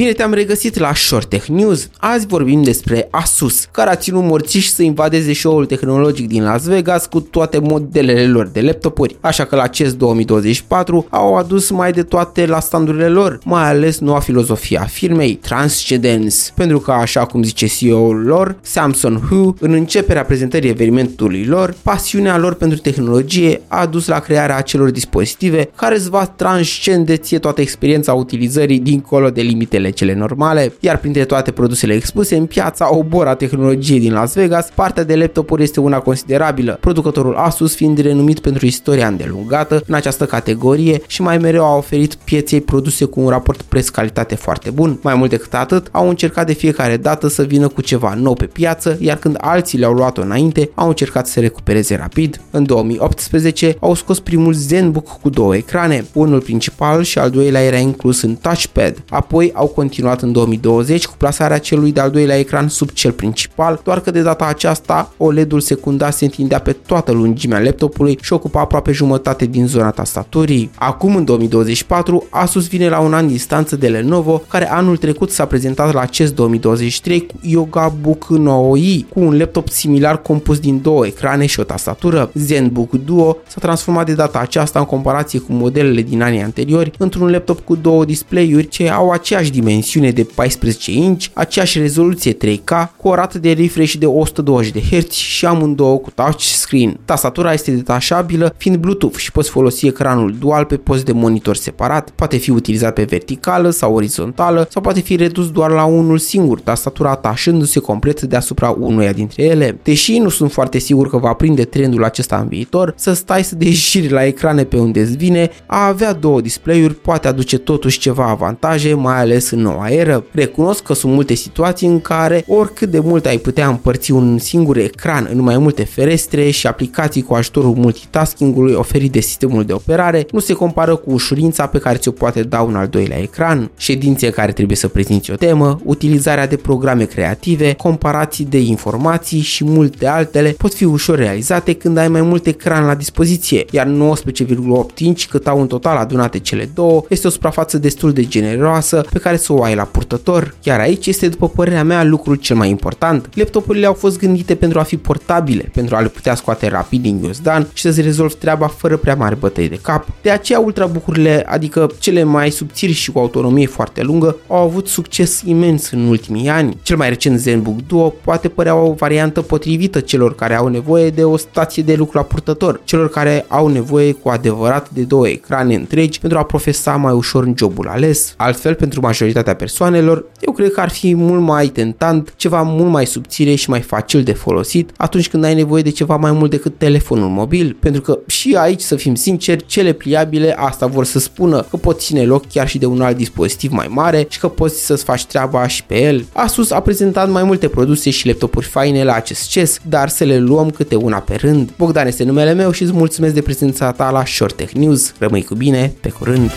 Bine te-am regăsit la Short Tech News. Azi vorbim despre Asus, care a ținut morțiși să invadeze show-ul tehnologic din Las Vegas cu toate modelele lor de laptopuri. Așa că la CES 2024 au adus mai de toate la standurile lor, mai ales noua filozofie a firmei, Transcendence. Pentru că, așa cum zice CEO-ul lor, Samson Hu, în începerea prezentării evenimentului lor, pasiunea lor pentru tehnologie a dus la crearea acelor dispozitive care îți va transcende ție toată experiența utilizării dincolo de limitele cele normale, iar printre toate produsele expuse în piața obora tehnologiei din Las Vegas, partea de laptopuri este una considerabilă, producătorul Asus fiind renumit pentru istoria îndelungată în această categorie și mai mereu a oferit pieței produse cu un raport preț-calitate foarte bun. Mai mult decât atât, au încercat de fiecare dată să vină cu ceva nou pe piață, iar când alții le-au luat-o înainte, au încercat să recupereze rapid. În 2018 au scos primul ZenBook cu două ecrane, unul principal și al doilea era inclus în touchpad. Apoi au continuat în 2020 cu plasarea celui de-al doilea ecran sub cel principal, doar că de data aceasta OLED-ul secundar se întindea pe toată lungimea laptopului și ocupa aproape jumătate din zona tastaturii. Acum, în 2024, Asus vine la un an distanță de Lenovo, care anul trecut s-a prezentat la CES 2023 cu Yoga Book 9i, cu un laptop similar compus din două ecrane și o tastatură. ZenBook Duo s-a transformat de data aceasta în comparație cu modelele din anii anteriori într-un laptop cu două display-uri ce au aceeași dimensiune de 14 inch, aceeași rezoluție 3K, cu o rată de refresh de 120 de Hz și amândouă cu touchscreen. Tastatura este detașabilă, fiind Bluetooth și poți folosi ecranul dual pe post de monitor separat, poate fi utilizat pe verticală sau orizontală sau poate fi redus doar la unul singur, tastatura atașându-se complet deasupra unuia dintre ele. Deși nu sunt foarte sigur că va prinde trendul acesta în viitor, să stai să deșiri la ecrane pe unde îți vine, a avea două display-uri poate aduce totuși ceva avantaje, mai ales în noua eră. Recunosc că sunt multe situații în care oricât de mult ai putea împărți un singur ecran în mai multe ferestre și aplicații cu ajutorul multitaskingului oferit de sistemul de operare, nu se compară cu ușurința pe care ți-o poate da un al doilea ecran, ședințe care trebuie să prezinți o temă, utilizarea de programe creative, comparații de informații și multe altele pot fi ușor realizate când ai mai mult ecran la dispoziție, iar 19,8 inch cât au în total adunate cele două este o suprafață destul de generoasă pe care să o ai la purtător, iar aici este după părerea mea lucrul cel mai important. Laptopurile au fost gândite pentru a fi portabile, pentru a le putea scoate rapid din ghiozdan și să-ți rezolvi treaba fără prea mari bătăi de cap. De aceea ultrabucurile, adică cele mai subțiri și cu autonomie foarte lungă, au avut succes imens în ultimii ani. Cel mai recent ZenBook Duo poate părea o variantă potrivită celor care au nevoie de o stație de lucru la purtător, celor care au nevoie cu adevărat de două ecrane întregi pentru a profesa mai ușor în jobul ales. Altfel, pentru majoritatea persoanelor, eu cred că ar fi mult mai tentant, ceva mult mai subțire și mai facil de folosit atunci când ai nevoie de ceva mai mult decât telefonul mobil, pentru că și aici, să fim sinceri, cele pliabile asta vor să spună că pot ține loc chiar și de un alt dispozitiv mai mare și că poți să-ți faci treaba și pe el. Asus a prezentat mai multe produse și laptopuri faine la acest CES, dar să le luăm câte una pe rând. Bogdan este numele meu și îți mulțumesc de prezența ta la Short Tech News. Rămâi cu bine, pe curând!